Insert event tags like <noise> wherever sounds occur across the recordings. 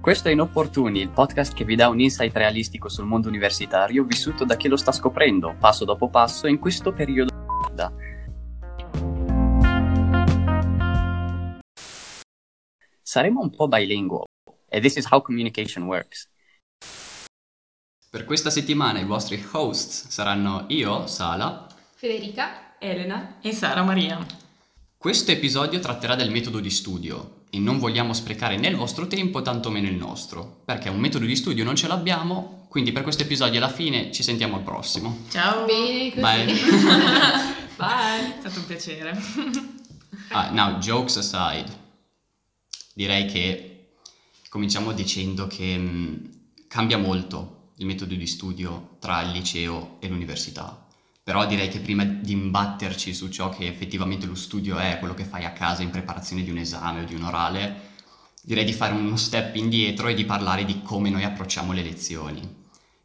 Questo è Inopportuni, il podcast che vi dà un insight realistico sul mondo universitario vissuto da chi lo sta scoprendo, passo dopo passo, in questo periodo da. Saremo un po' bilingual, e this is how communication works. Per questa settimana i vostri hosts saranno io, Sala. Federica, Elena e Sara Maria. Questo episodio tratterà del metodo di studio e non vogliamo sprecare né il vostro tempo tantomeno il nostro, perché un metodo di studio non ce l'abbiamo, quindi per questo episodio alla fine ci sentiamo al prossimo. Ciao. bene così. Bye. <laughs> Bye. È stato un piacere. <laughs> Ah, now, jokes aside, direi che cominciamo dicendo che mh, cambia molto il metodo di studio tra il liceo e l'università. Però direi che prima di imbatterci su ciò che effettivamente lo studio è, quello che fai a casa in preparazione di un esame o di un orale, direi di fare uno step indietro e di parlare di come noi approcciamo le lezioni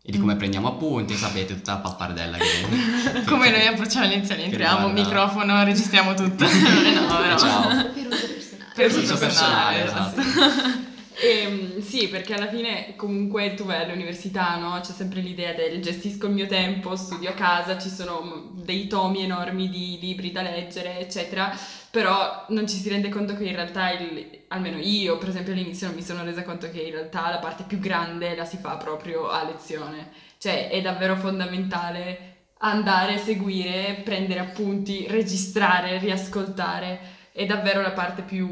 e di come prendiamo appunti, sapete, tutta la pappardella che... <laughs> Come noi approcciamo le lezioni, entriamo, riguarda- microfono, registriamo tutto. <laughs> no, però. Ciao. Per uso personale. Per Uso personale, personale, esatto. Ehm, sì, perché alla fine comunque tu vai all'università, no? C'è sempre l'idea del gestisco il mio tempo, studio a casa, ci sono dei tomi enormi di libri da leggere, eccetera, però non ci si rende conto che in realtà, il- almeno io per esempio all'inizio non mi sono resa conto che in realtà la parte più grande la si fa proprio a lezione, cioè è davvero fondamentale andare, seguire, prendere appunti, registrare, riascoltare, è davvero la parte più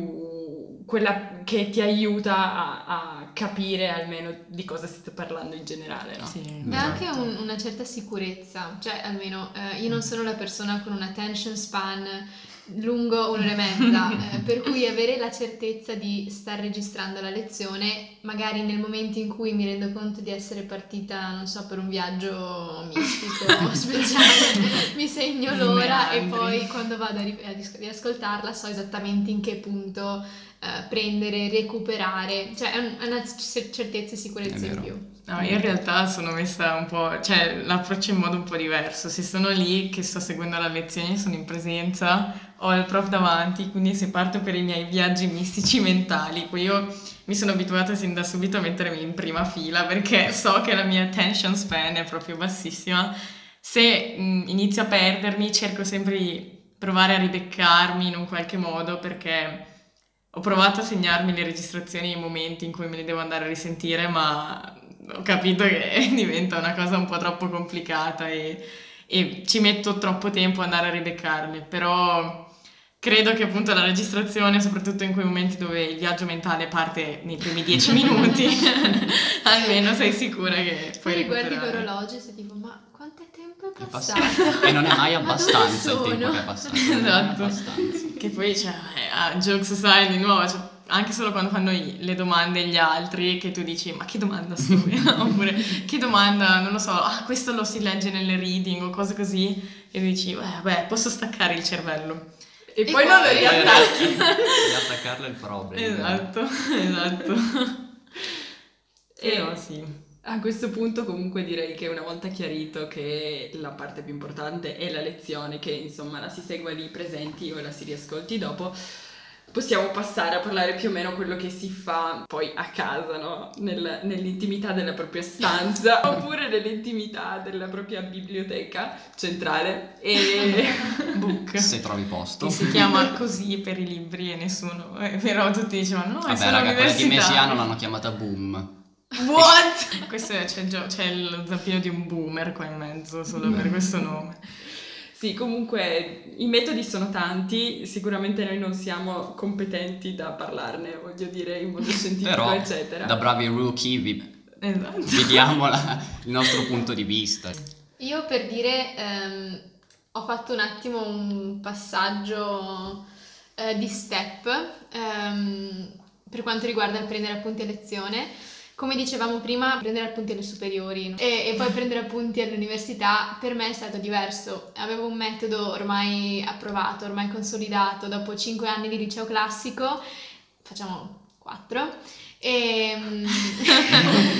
quella che ti aiuta a, a capire almeno di cosa si sta parlando in generale, no? Sì. Dà anche Esatto. un- una certa sicurezza, cioè almeno eh, io non sono la persona con un attention span lungo un'ora e mezza, <laughs> eh, per cui avere la certezza di star registrando la lezione, magari nel momento in cui mi rendo conto di essere partita, non so, per un viaggio mistico <laughs> o speciale, mi segno l'ora e poi quando vado a, ri- a dis- riascoltarla so esattamente in che punto eh, prendere, recuperare, cioè è, un- è una c- certezza e sicurezza in più. No, io in realtà sono messa un po', cioè l'approccio in modo un po' diverso. Se sono lì che sto seguendo la lezione, sono in presenza, ho il prof davanti, quindi se parto per i miei viaggi mistici mentali, poi io mi sono abituata sin da subito a mettermi in prima fila perché so che la mia attention span è proprio bassissima. Se mh, inizio a perdermi, cerco sempre di provare a ribeccarmi in un qualche modo perché ho provato a segnarmi le registrazioni nei momenti in cui me le devo andare a risentire, ma ho capito che <laughs> diventa una cosa un po' troppo complicata e, e ci metto troppo tempo ad andare a ribeccarle, però credo che appunto la registrazione, soprattutto in quei momenti dove il viaggio mentale parte nei primi dieci <laughs> minuti, <laughs> almeno sei sicura che Poi guardi recuperare. l'orologio e sei tipo, ma quanto tempo è È passato? passato. E non è mai <laughs> abbastanza il tempo che è passato. non è Esatto. abbastanza. Che poi, cioè, eh, ah, jokes aside, di nuovo, cioè, anche solo quando fanno le domande agli altri, che tu dici, ma che domanda sto? <laughs> <laughs> Oppure, che domanda, non lo so, ah, questo lo si legge nelle reading o cose così, e tu dici, "Eh, vabbè, posso staccare il cervello. E, E poi non lo poi- riattacchi. Devi attaccarlo è il problema. Esatto, esatto. E- Però sì. A questo punto comunque direi che una volta chiarito che la parte più importante è la lezione, che insomma la si segua lì presenti o la si riascolti dopo, possiamo passare a parlare più o meno quello che si fa poi a casa, no? Nel- nell'intimità della propria stanza <laughs> oppure nell'intimità della propria biblioteca centrale. E <laughs> Book. Se trovi posto. Che si chiama <laughs> così per i libri e nessuno, eh, però tutti dicevano no, è Vabbè, solo raga, quella di. Mesiano l'hanno chiamata Boom. What? <laughs> Questo è, c'è, c'è lo zampino di un boomer qua in mezzo solo per questo nome. Sì, comunque i metodi sono tanti, sicuramente noi non siamo competenti da parlarne, voglio dire, in modo <laughs> scientifico, Però, eccetera. da bravi rookie, vi, Esatto. <laughs> vi diamo la- il nostro punto di vista. Io per dire, ehm, ho fatto un attimo un passaggio eh, di step ehm, per quanto riguarda il prendere appunti a lezione. Come dicevamo prima, prendere appunti alle superiori e, e poi prendere appunti all'università per me è stato diverso. Avevo un metodo ormai approvato, ormai consolidato, dopo 5 anni di liceo classico, facciamo 4, e...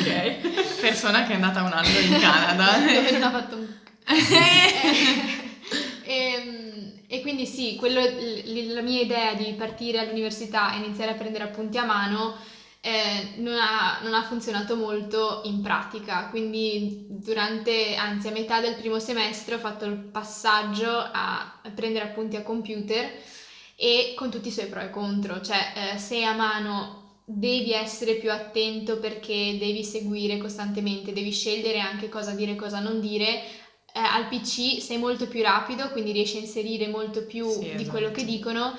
Ok. <laughs> Persona che è andata un anno in Canada. dove non ha fatto un Ehm, E, quindi sì, quello- la mia idea di partire all'università e iniziare a prendere appunti a mano eh, non, ha, non ha funzionato molto in pratica, quindi durante, anzi a metà del primo semestre ho fatto il passaggio a prendere appunti a computer e con tutti i suoi pro e contro, cioè eh, se a mano devi essere più attento perché devi seguire costantemente, devi scegliere anche cosa dire e cosa non dire. Eh, al PC sei molto più rapido, quindi riesci a inserire molto più Sì, di esatto. quello che dicono.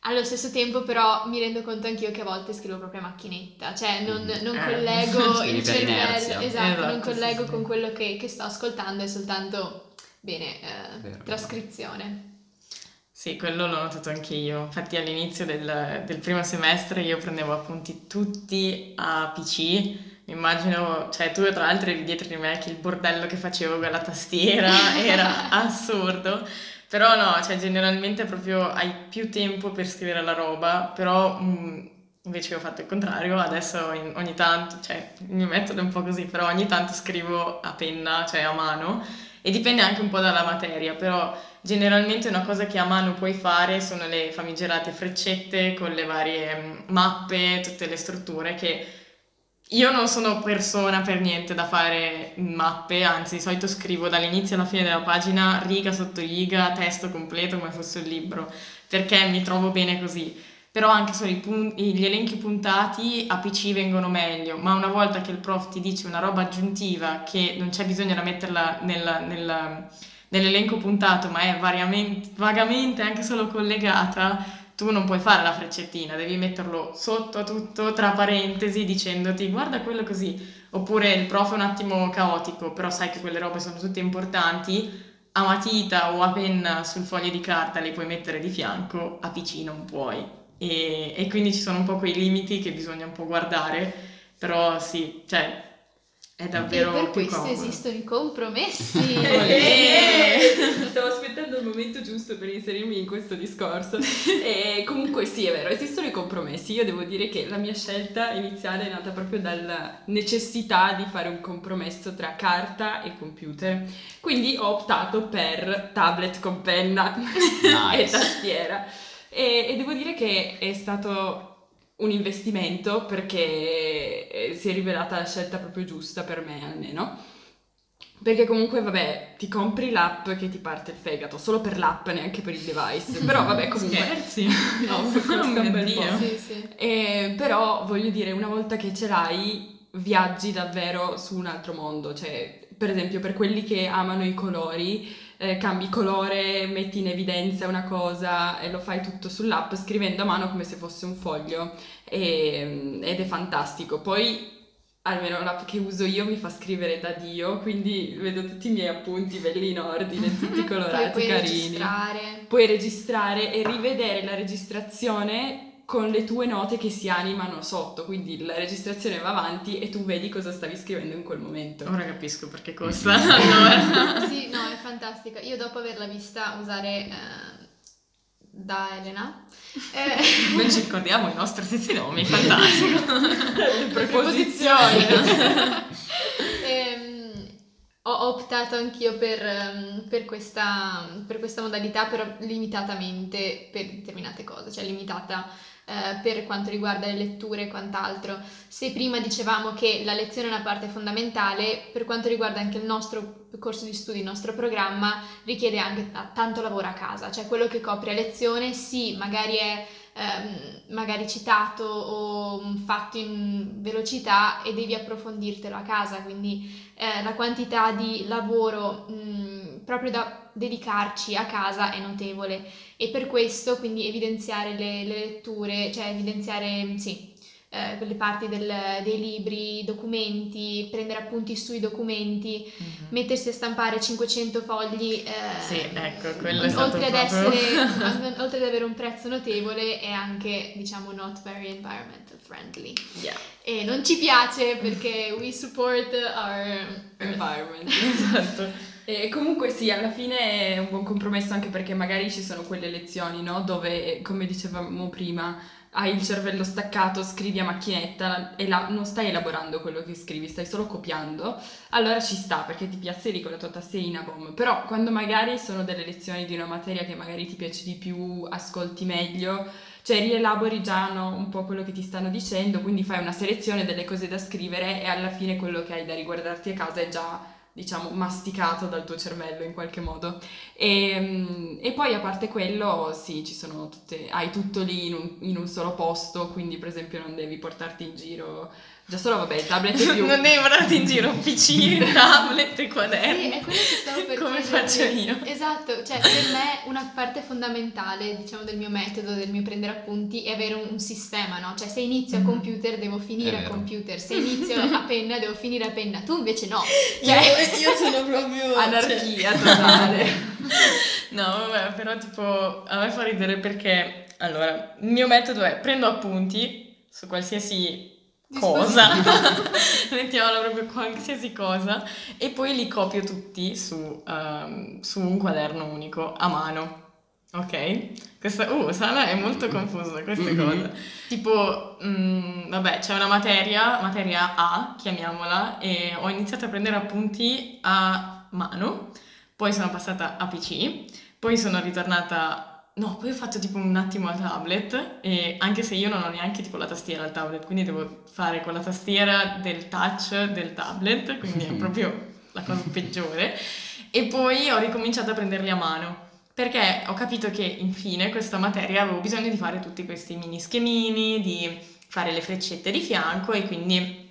Allo stesso tempo, però, mi rendo conto anch'io che a volte scrivo proprio a macchinetta, cioè non, Mhm. non Eh. collego <laughs> il cervello, inerzia. esatto, non Esatto, sì, collego sì. con quello che, che sto ascoltando, è soltanto, bene, eh, Vero. trascrizione. Sì, quello l'ho notato anche io. Infatti all'inizio del, del primo semestre io prendevo appunti tutti a PC. Mi immagino, cioè tu tra l'altro eri dietro di me che il bordello che facevo con la tastiera <laughs> era assurdo. Però no, cioè generalmente proprio hai più tempo per scrivere la roba, però mh, invece ho fatto il contrario, adesso in- ogni tanto, cioè il mio metodo è un po' così, però ogni tanto scrivo a penna, cioè a mano, e dipende anche un po' dalla materia, però generalmente una cosa che a mano puoi fare sono le famigerate freccette con le varie mm, mappe, tutte le strutture che io non sono persona per niente da fare mappe, anzi di solito scrivo dall'inizio alla fine della pagina, riga sotto riga, testo completo come fosse un libro, perché mi trovo bene così. Però anche solo pun- gli elenchi puntati a PC vengono meglio, ma una volta che il prof ti dice una roba aggiuntiva che non c'è bisogno da metterla nella- nella- nell'elenco puntato, ma è variamente- vagamente anche solo collegata, tu non puoi fare la freccettina, devi metterlo sotto a tutto, tra parentesi, dicendoti guarda quello così. Oppure il prof è un attimo caotico, però sai che quelle robe sono tutte importanti, a matita o a penna sul foglio di carta le puoi mettere di fianco, a PC non puoi. E, e quindi ci sono un po' quei limiti che bisogna un po' guardare, però sì, cioè è davvero e per questo comodo. esistono i compromessi. <laughs> Olè! <laughs> Stavo aspettando il momento giusto per inserirmi in questo discorso. <laughs> E comunque sì, è vero, esistono i compromessi. Io devo dire che la mia scelta iniziale è nata proprio dalla necessità di fare un compromesso tra carta e computer. Quindi ho optato per tablet con penna e Nice. tastiera. E, e devo dire che è stato un investimento perché eh, si è rivelata la scelta proprio giusta per me almeno. Perché comunque, vabbè, ti compri l'app che ti parte il fegato, solo per l'app, neanche per il device. <laughs> Però, vabbè, comunque... Scherzi? <laughs> No, Oh costa un bel Dio. po'. sì, sì. Eh, però voglio dire, una volta che ce l'hai, viaggi davvero su un altro mondo. Cioè, per esempio, per quelli che amano i colori, eh, cambi colore, metti in evidenza una cosa e lo fai tutto sull'app scrivendo a mano come se fosse un foglio e- ed è fantastico. Poi almeno l'app che uso io mi fa scrivere da Dio, quindi vedo tutti i miei appunti belli in ordine, tutti <laughs> colorati, puoi carini registrare. puoi registrare e rivedere la registrazione con le tue note che si animano sotto, quindi la registrazione va avanti e tu vedi cosa stavi scrivendo in quel momento. Ora capisco perché costa. <laughs> Allora. Sì, no, è fantastica. Io dopo averla vista usare eh, da Elena, eh, Noi ci ricordiamo i nostri stessi nomi, <laughs> fantastico. Le preposizioni. <laughs> ehm, ho optato anch'io per, ehm, per questa, per questa modalità, però limitatamente per determinate cose, cioè limitata eh, per quanto riguarda le letture e quant'altro. Se prima dicevamo che la lezione è una parte fondamentale, per quanto riguarda anche il nostro corso di studi, il nostro programma, richiede anche ta- tanto lavoro a casa, cioè quello che copri a lezione sì, magari è ehm, magari citato o mm, fatto in velocità e devi approfondirtelo a casa, quindi eh, la quantità di lavoro mm, proprio da dedicarci a casa è notevole e per questo quindi evidenziare le, le letture, cioè evidenziare sì, eh, quelle parti del- dei libri, documenti, prendere appunti sui documenti, mettersi a stampare 500 fogli. eh, Sì, ecco, quello è stato oltre ad essere, <laughs> oltre ad avere un prezzo notevole, è anche, diciamo, not very environmental friendly. Yeah. E non ci piace perché we support our Environment. Esatto. E comunque sì, alla fine è un buon compromesso anche perché magari ci sono quelle lezioni, no? Dove, come dicevamo prima, hai il cervello staccato, scrivi a macchinetta e là non stai elaborando quello che scrivi, stai solo copiando, allora ci sta perché ti piazzi lì con la tua tastierina boom. Però quando magari sono delle lezioni di una materia che magari ti piace di più, ascolti meglio, cioè rielabori già no, un po' quello che ti stanno dicendo, quindi fai una selezione delle cose da scrivere e alla fine quello che hai da riguardarti a casa è già diciamo, masticato dal tuo cervello in qualche modo. E, e poi a parte quello, sì, ci sono tutte, hai tutto lì in un, in un solo posto, quindi per esempio non devi portarti in giro Già solo, vabbè, il tablet è più... <laughs> non devi guardarti in giro <laughs> PC, tablet e quaderni. Sì, è quello che stavo per Come chiedervi. faccio io. Esatto, cioè per me una parte fondamentale, diciamo, del mio metodo, del mio prendere appunti è avere un, un sistema, no? Cioè se inizio a Mhm. computer devo finire a computer, se <laughs> inizio a penna devo finire a penna, tu invece no. Io, io sono proprio... Anarchia totale. No, vabbè, però tipo a me fa ridere perché allora, il mio metodo è prendo appunti su qualsiasi cosa, <laughs> mettiamola proprio qualsiasi cosa, e poi li copio tutti su, ehm, su un quaderno unico a mano. Ok? Questa, uh, Sala è molto confusa queste Mhm. cose. Tipo, mm, vabbè, c'è una materia, materia A, chiamiamola, e ho iniziato a prendere appunti a mano, poi sono passata a PC, poi sono ritornata... No, poi ho fatto tipo un attimo a tablet, e anche se io non ho neanche tipo la tastiera al tablet, quindi devo fare con la tastiera del touch del tablet, quindi è <laughs> proprio la cosa peggiore. E poi ho ricominciato a prenderli a mano. Perché ho capito che infine questa materia avevo bisogno di fare tutti questi mini schemini, di fare le freccette di fianco e quindi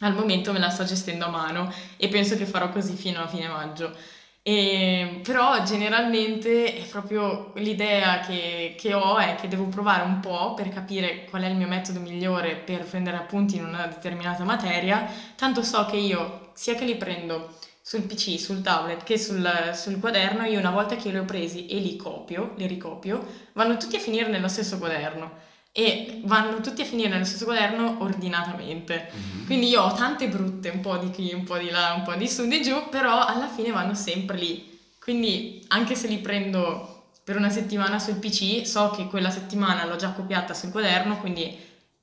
al momento me la sto gestendo a mano e penso che farò così fino a fine maggio. E- però generalmente è proprio l'idea che, che ho è che devo provare un po' per capire qual è il mio metodo migliore per prendere appunti in una determinata materia, tanto so che io sia che li prendo sul PC, sul tablet che sul, sul quaderno, io una volta che li ho presi e li copio, li ricopio, vanno tutti a finire nello stesso quaderno e vanno tutti a finire nello stesso quaderno ordinatamente. Mhm. Quindi io ho tante brutte, un po' di qui, un po' di là, un po' di su, di giù, però alla fine vanno sempre lì. Quindi anche se li prendo per una settimana sul PC, so che quella settimana l'ho già copiata sul quaderno, quindi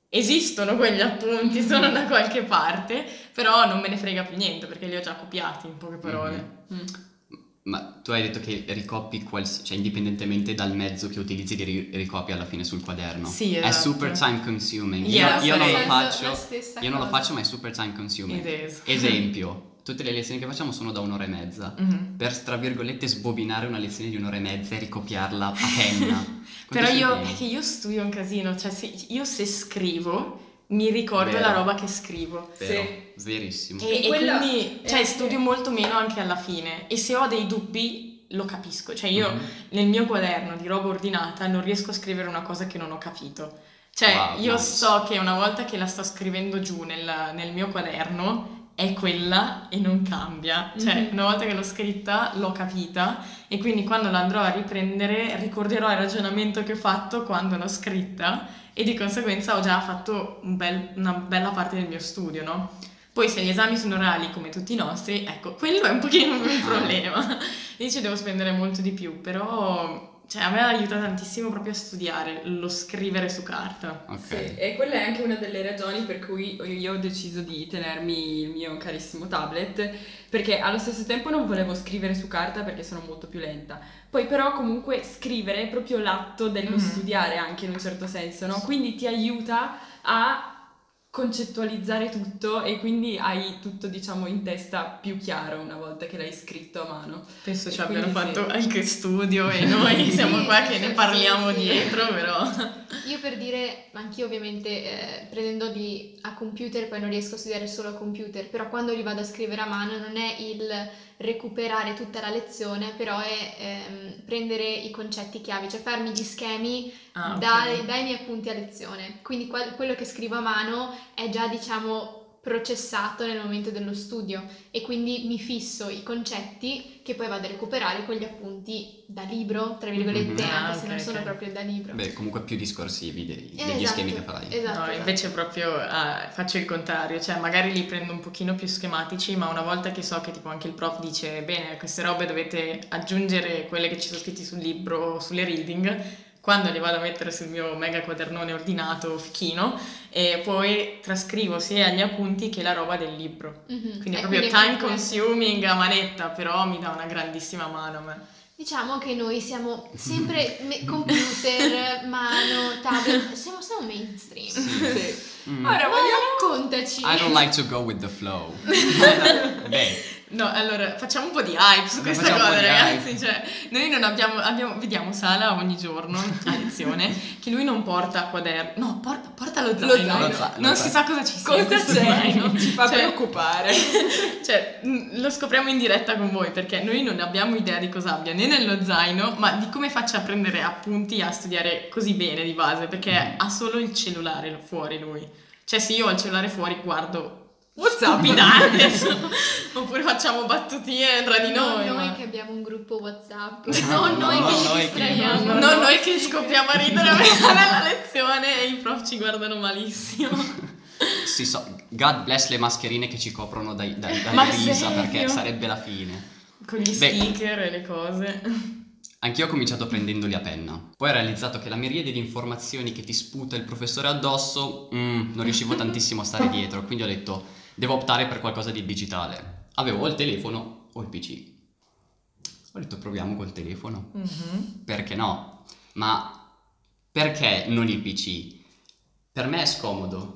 esistono quegli appunti, sono da <laughs> qualche parte, però non me ne frega più niente perché li ho già copiati in poche parole. Mm. Ma tu hai detto che ricopi, quals- cioè indipendentemente dal mezzo che utilizzi, li ri- ricopi alla fine sul quaderno. Sì, È esatto. super time consuming. Io- Yeah, io, non lo faccio, io non lo faccio, ma è super time consuming. <laughs> Esempio, tutte le lezioni che facciamo sono da un'ora e mezza. Mhm. Per, tra virgolette, sbobinare una lezione di un'ora e mezza e ricopiarla a penna. <laughs> Però io, è io studio un casino, cioè se, io se scrivo mi ricordo Vero. la roba che scrivo. Vero, verissimo. E, E e quella quindi cioè, studio molto meno anche alla fine. E se ho dei dubbi lo capisco. Cioè io Mhm. nel mio quaderno di roba ordinata non riesco a scrivere una cosa che non ho capito. Cioè Wow, io nice. so che una volta che la sto scrivendo giù nel, nel mio quaderno è quella e non cambia. Cioè Mhm. una volta che l'ho scritta l'ho capita e quindi quando la andrò a riprendere ricorderò il ragionamento che ho fatto quando l'ho scritta e di conseguenza ho già fatto un bel- una bella parte del mio studio, no? Poi se gli esami sono orali come tutti i nostri, ecco, quello è un pochino un problema. Lì ci devo spendere molto di più, però cioè, a me aiuta tantissimo proprio a studiare, lo scrivere su carta. Ok. Sì, e quella è anche una delle ragioni per cui io ho deciso di tenermi il mio carissimo tablet, perché allo stesso tempo non volevo scrivere su carta perché sono molto più lenta. Poi però comunque scrivere è proprio l'atto dello Mhm. studiare anche in un certo senso, no? Quindi ti aiuta a concettualizzare tutto e quindi hai tutto diciamo in testa più chiaro una volta che l'hai scritto a mano. Penso ci abbiano quindi sì. fatto anche studio e noi <laughs> siamo Sì, qua che sì, ne parliamo sì, sì. dietro, però... Io per dire, anch'io ovviamente eh, prendendoli a computer poi non riesco a studiare solo a computer, però quando li vado a scrivere a mano non è il recuperare tutta la lezione, però è ehm, prendere i concetti chiavi, cioè farmi gli schemi Ah, ok. dai, dai miei appunti a lezione. Quindi quel- quello che scrivo a mano è già, diciamo, processato nel momento dello studio e quindi mi fisso i concetti che poi vado a recuperare con gli appunti da libro, tra virgolette, Mhm. anche Ah, se ok, non sono ok. proprio da libro. Beh, comunque più discorsivi dei- degli Esatto, schemi che fai. Esatto, No, esatto. invece proprio eh, faccio il contrario, cioè magari li prendo un pochino più schematici, ma una volta che so che tipo anche il prof dice bene, queste robe dovete aggiungere quelle che ci sono scritti sul libro, sulle reading, quando li vado a mettere sul mio mega quadernone ordinato fichino e poi trascrivo sia gli appunti che la roba del libro. Mhm. Quindi è proprio quindi time comunque- consuming a manetta, però mi dà una grandissima mano a me. Diciamo che noi siamo sempre me- computer, <laughs> mano, tablet, siamo, siamo mainstream. Sì. Mm. Ora Ma vogliamo... raccontaci. I don't like to go with the flow. <laughs> Beh, No, allora facciamo un po' di hype su questa cosa, ragazzi. Cioè, noi non abbiamo, abbiamo- vediamo Sala ogni giorno <laughs> a lezione che lui non porta quaderno, no, porta, porta lo zaino. zaino. Lo za- lo non zaino. si sa cosa ci sia. Cosa c'è? zaino. Ci fa Cioè, preoccupare. <laughs> Cioè, mh, lo scopriamo in diretta con voi perché noi non abbiamo idea di cosa abbia né nello zaino, ma di come faccia a prendere appunti e a studiare così bene di base, perché ha solo il cellulare fuori lui. Cioè, se io ho il cellulare fuori, guardo WhatsApp. stupidate, <laughs> oppure facciamo battutine tra di Non noi. noi ma- che abbiamo un gruppo WhatsApp, No, non noi no, che ci noi che- distraiamo. Non no. noi che scoppiamo a ridere a metà della lezione e i prof ci guardano malissimo. <laughs> si so, God bless le mascherine che ci coprono dai, dai, dalle Ma risa serio? perché sarebbe la fine. Con gli Beh. sticker e le cose. Anch'io ho cominciato prendendoli a penna. Poi ho realizzato che la miriade di informazioni che ti sputa il professore addosso, mm, non riuscivo tantissimo a stare <laughs> dietro, quindi ho detto devo optare per qualcosa di digitale. Avevo o il telefono o il PC. Ho detto proviamo col telefono. Perché no? Ma perché non il PC? Per me è scomodo.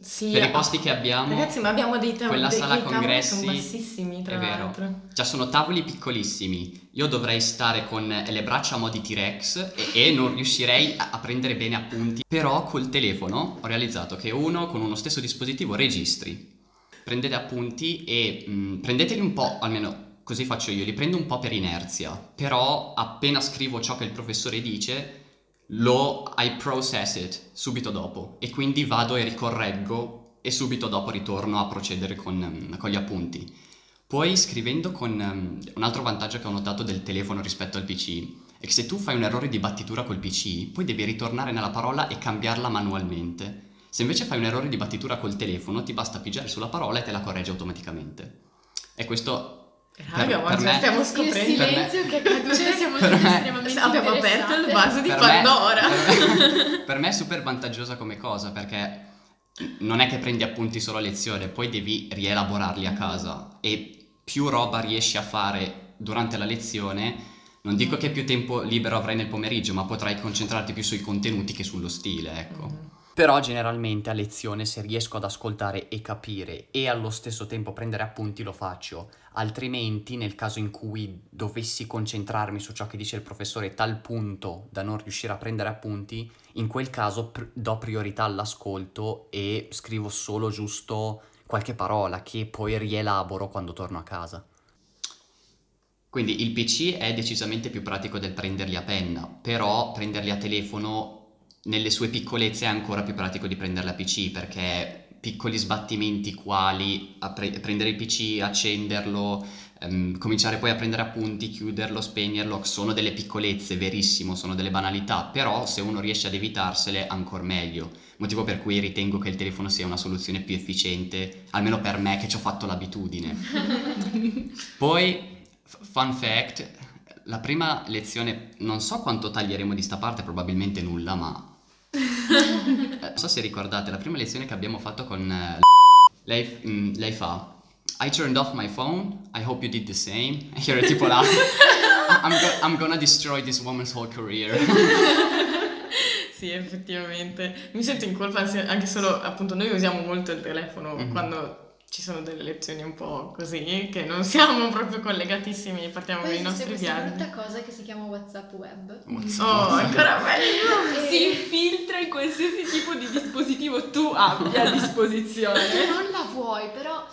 Sì, Per i posti che abbiamo, Ragazzi, ma abbiamo dei tavoli. quella dei- sala congressi, sono bassissimi, tra è vero. l'altro. Cioè sono tavoli piccolissimi, io dovrei stare con le braccia a mo' di T-Rex e, e non riuscirei a, a prendere bene appunti. Però col telefono ho realizzato che uno con uno stesso dispositivo registri, prendete appunti e mh, prendeteli un po', almeno così faccio io, li prendo un po' per inerzia, però appena scrivo ciò che il professore dice lo I process it subito dopo e quindi vado e ricorreggo e subito dopo ritorno a procedere con, ehm, con gli appunti. Poi scrivendo con ehm, un altro vantaggio che ho notato del telefono rispetto al PC è che se tu fai un errore di battitura col PC, poi devi ritornare nella parola e cambiarla manualmente. Se invece fai un errore di battitura col telefono, ti basta pigiare sulla parola e te la corregge automaticamente. E questo Raga, ma per ce me- la stiamo Il scoprendo. per silenzio che è caduto, siamo per tutti me- estremamente Abbiamo aperto il vaso di per me- Pandora. per me- <laughs> per me è super vantaggiosa come cosa perché non è che prendi appunti solo a lezione, poi devi rielaborarli a casa e più roba riesci a fare durante la lezione, non dico che più tempo libero avrai nel pomeriggio, ma potrai concentrarti più sui contenuti che sullo stile, ecco. Però generalmente a lezione se riesco ad ascoltare e capire e allo stesso tempo prendere appunti lo faccio, altrimenti nel caso in cui dovessi concentrarmi su ciò che dice il professore tal punto da non riuscire a prendere appunti, in quel caso pr- do priorità all'ascolto e scrivo solo giusto qualche parola che poi rielaboro quando torno a casa. Quindi il PC è decisamente più pratico del prenderli a penna, però prenderli a telefono nelle sue piccolezze è ancora più pratico di prenderli a PC perché piccoli sbattimenti quali pre- prendere il PC, accenderlo, ehm, cominciare poi a prendere appunti, chiuderlo, spegnerlo, sono delle piccolezze, verissimo, sono delle banalità, però se uno riesce ad evitarsele ancora meglio, motivo per cui ritengo che il telefono sia una soluzione più efficiente, almeno per me che ci ho fatto l'abitudine. <laughs> Poi Fun fact, la prima lezione, non so quanto taglieremo di sta parte, probabilmente nulla, ma... <laughs> Eh, non so se ricordate, la prima lezione che abbiamo fatto con... eh, lei, mm, lei fa... I turned off my phone, I hope you did the same. E <laughs> io ero tipo là... I'm, go- I'm gonna destroy this woman's whole career. <laughs> Sì, effettivamente. Mi sento in colpa anche solo, appunto, noi usiamo molto il telefono Mhm. quando ci sono delle lezioni un po' così, che non siamo <laughs> proprio collegatissimi partiamo Poi per i esiste nostri questa viaggi. brutta cosa che si chiama WhatsApp web. What's- Oh, ancora meglio! <laughs> Si infiltra in qualsiasi tipo di dispositivo tu abbia a disposizione. Tu <laughs> non la vuoi, però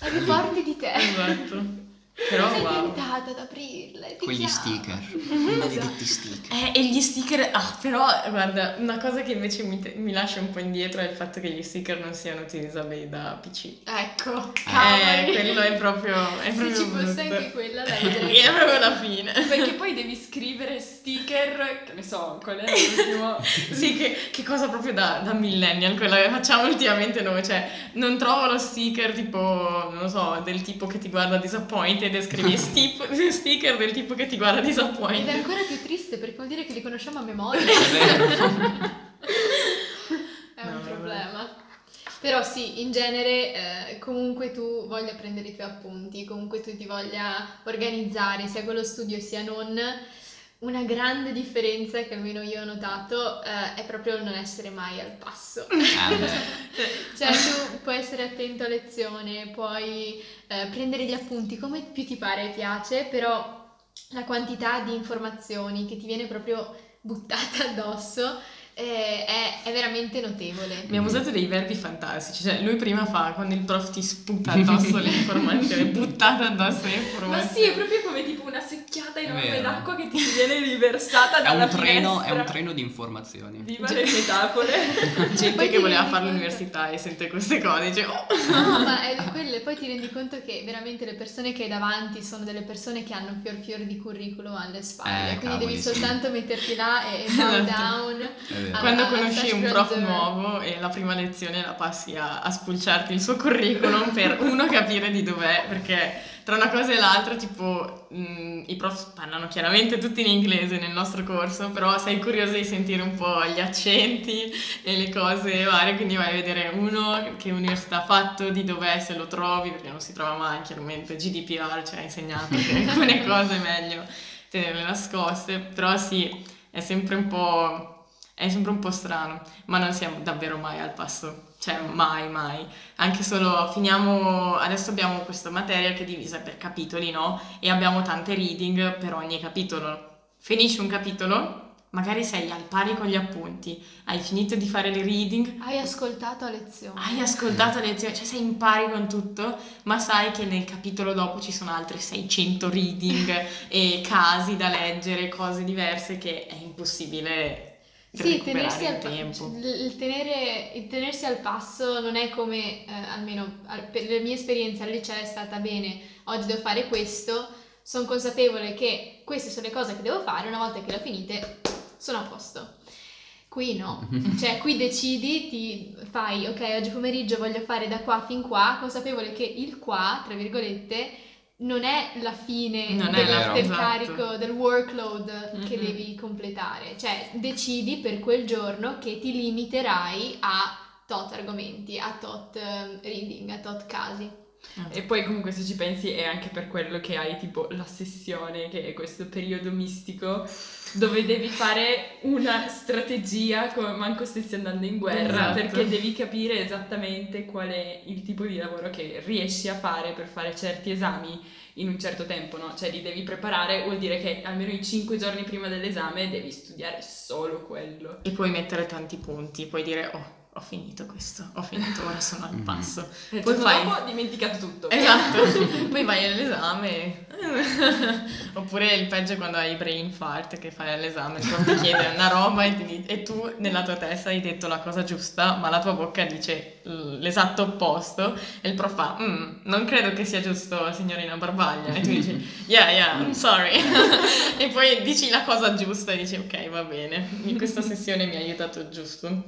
è più forte di te. Esatto. Però Sei wow. tentata ad aprirla e ti Quegli chiama. sticker, <laughs> Esatto. maledetti sticker. Eh, e gli sticker, ah, però guarda, una cosa che invece mi, te- mi lascia un po' indietro è il fatto che gli sticker non siano utilizzabili da PC. Ecco, Eh, cavoli. quello è proprio, è Se proprio ci fosse brutto. anche quella <laughs> da È proprio la fine. Perché poi devi scrivere sticker, che ne so, qual è l'ultimo? <laughs> Sì, che, che cosa proprio da, da millennial, quella che facciamo ultimamente noi, cioè non trovo lo sticker tipo, non lo so, del tipo che ti guarda disappointed e scrivi stip- <laughs> sticker del tipo che ti guarda Ed è disappointed. ancora più triste perché vuol dire che li conosciamo a memoria. È <laughs> un No, problema. Però sì, in genere eh, comunque tu voglia prendere i tuoi appunti, comunque tu ti voglia organizzare sia con lo studio sia non, una grande differenza che almeno io ho notato eh, è proprio il non essere mai al passo. Ah. <laughs> Cioè tu puoi essere attento a lezione, puoi eh, prendere gli appunti come più ti pare e piace, però la quantità di informazioni che ti viene proprio buttata <laughs> addosso eh, è, è veramente notevole. Abbiamo usato dei verbi fantastici, cioè lui prima fa quando il prof ti sputa addosso <laughs> le informazioni, buttata addosso le Ma informazioni. sì, è proprio come tipo una secchiata enorme d'acqua che ti viene riversata È dalla un, treno, è finestra. un treno di informazioni. Viva le metafore. <laughs> Gente che voleva fare l'università e sente queste cose, dice oh! No, ma è di quelle, poi ti rendi conto che veramente le persone che hai davanti sono delle persone che hanno fior fior di curriculum alle spalle, Eh, quindi cavoli, devi sì. soltanto metterti là e, <laughs> e bow Esatto. down. È vero. Quando conosci un prof nuovo e la prima lezione la passi a, a spulciarti il suo curriculum per <laughs> uno capire di dov'è, perché tra una cosa e l'altra, tipo, mh, i prof parlano chiaramente tutti in inglese nel nostro corso, però sei curioso di sentire un po' gli accenti e le cose varie, quindi vai a vedere uno che università ha fatto, di dov'è, se lo trovi, perché non si trova mai, chiaramente GDPR ci ha insegnato che alcune <laughs> cose è meglio tenerle nascoste, però sì, è sempre un po'... È sempre un po' strano, ma non siamo davvero mai al passo, cioè mai, mai. Anche solo finiamo, adesso abbiamo questa materia che è divisa per capitoli, no? E abbiamo tante reading per ogni capitolo. Finisci un capitolo, magari sei al pari con gli appunti, hai finito di fare le reading, Hai ascoltato a lezione. hai ascoltato le lezioni, cioè sei in pari con tutto, ma sai che nel capitolo dopo ci sono altri 600 reading <laughs> e casi da leggere, cose diverse che è impossibile Sì, recuperare tenersi al, tempo. cioè, il- tenere- il tenersi al passo non è come, eh, almeno al- per la mia esperienza al liceo è stata bene, oggi devo fare questo, sono consapevole che queste sono le cose che devo fare, una volta che le ho finite sono a posto. Qui no, <laughs> cioè qui decidi, ti fai, ok, oggi pomeriggio voglio fare da qua fin qua, consapevole che il qua, tra virgolette, non è la fine Non del, la- del esatto. carico, del workload che Mhm. devi completare, cioè decidi per quel giorno che ti limiterai a tot argomenti, a tot ehm, reading, a tot casi. E poi comunque se ci pensi è anche per quello che hai tipo la sessione, che è questo periodo mistico, dove devi fare una strategia come manco stessi andando in guerra, Esatto. perché devi capire esattamente qual è il tipo di lavoro che riesci a fare per fare certi esami in un certo tempo, no? Cioè li devi preparare, vuol dire che almeno i 5 giorni prima dell'esame devi studiare solo quello. E puoi mettere tanti punti, puoi dire oh, ho finito questo, ho finito, ora sono al Mhm. passo. Il Poi fai- dopo ho dimenticato tutto. Esatto, <laughs> poi vai all'esame. <laughs> Oppure il peggio è quando hai brain fart che fai all'esame, il ti chiede una roba e, ti e tu nella tua testa hai detto la cosa giusta, ma la tua bocca dice l'esatto opposto e il prof fa "Mm, non credo che sia giusto signorina Barbaglia e tu dici <laughs> yeah yeah I'm sorry e poi dici la cosa giusta e dici ok va bene, in questa sessione mi ha aiutato giusto.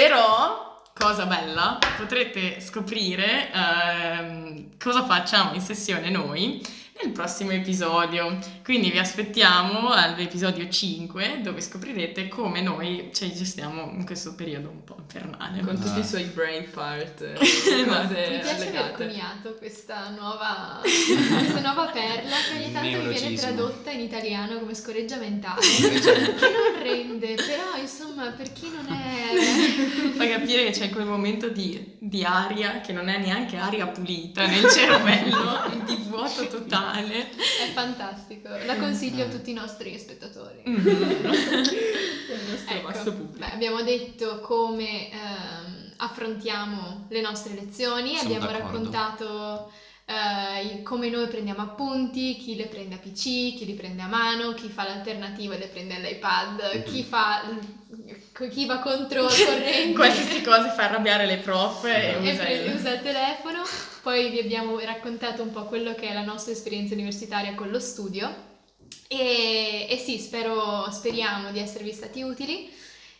Però, cosa bella, potrete scoprire ehm, cosa facciamo in sessione noi nel prossimo episodio. Quindi vi aspettiamo all'episodio 5 dove scoprirete come noi ci gestiamo in questo periodo un po' infernale. Con tutti Ah. i suoi brain fart, <laughs> eh, Mi piace aver allegate. coniato questa nuova, <laughs> questa nuova perla che ogni tanto mi viene tradotta in italiano come scoreggia mentale. Che non rende, però insomma per chi non è... Capire che c'è quel momento di, di aria che non è neanche aria pulita nel cervello, <laughs> di vuoto totale. È fantastico, la consiglio a tutti i nostri spettatori. <laughs> Il nostro Ecco, vasto pubblico. beh, abbiamo detto come ehm, affrontiamo le nostre lezioni, Sono abbiamo d'accordo. raccontato il- come noi prendiamo appunti, chi le prende a PC, chi li prende a mano, chi fa l'alternativa e le prende all'iPad, chi, fa, chi va contro corrente <laughs> Qualsiasi cosa fa arrabbiare le prof e e usa pre- usa il telefono. Poi vi abbiamo raccontato un po' quello che è la nostra esperienza universitaria con lo studio. E, e sì, spero, speriamo di esservi stati utili.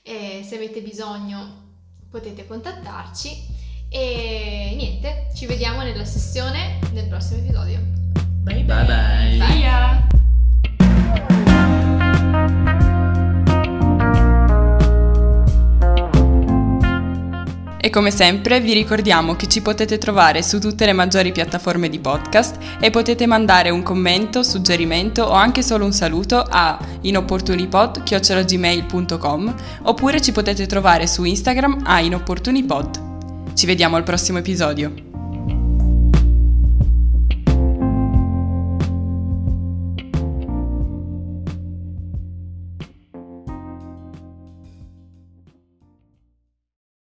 E se avete bisogno potete contattarci. E niente, ci vediamo nella sessione del prossimo episodio. Bye Bye bye. Bye. ya! E come sempre vi ricordiamo che ci potete trovare su tutte le maggiori piattaforme di podcast e potete mandare un commento, suggerimento o anche solo un saluto a inopportunipod.gmail.com oppure ci potete trovare su Instagram a inopportunipod. Ci vediamo al prossimo episodio.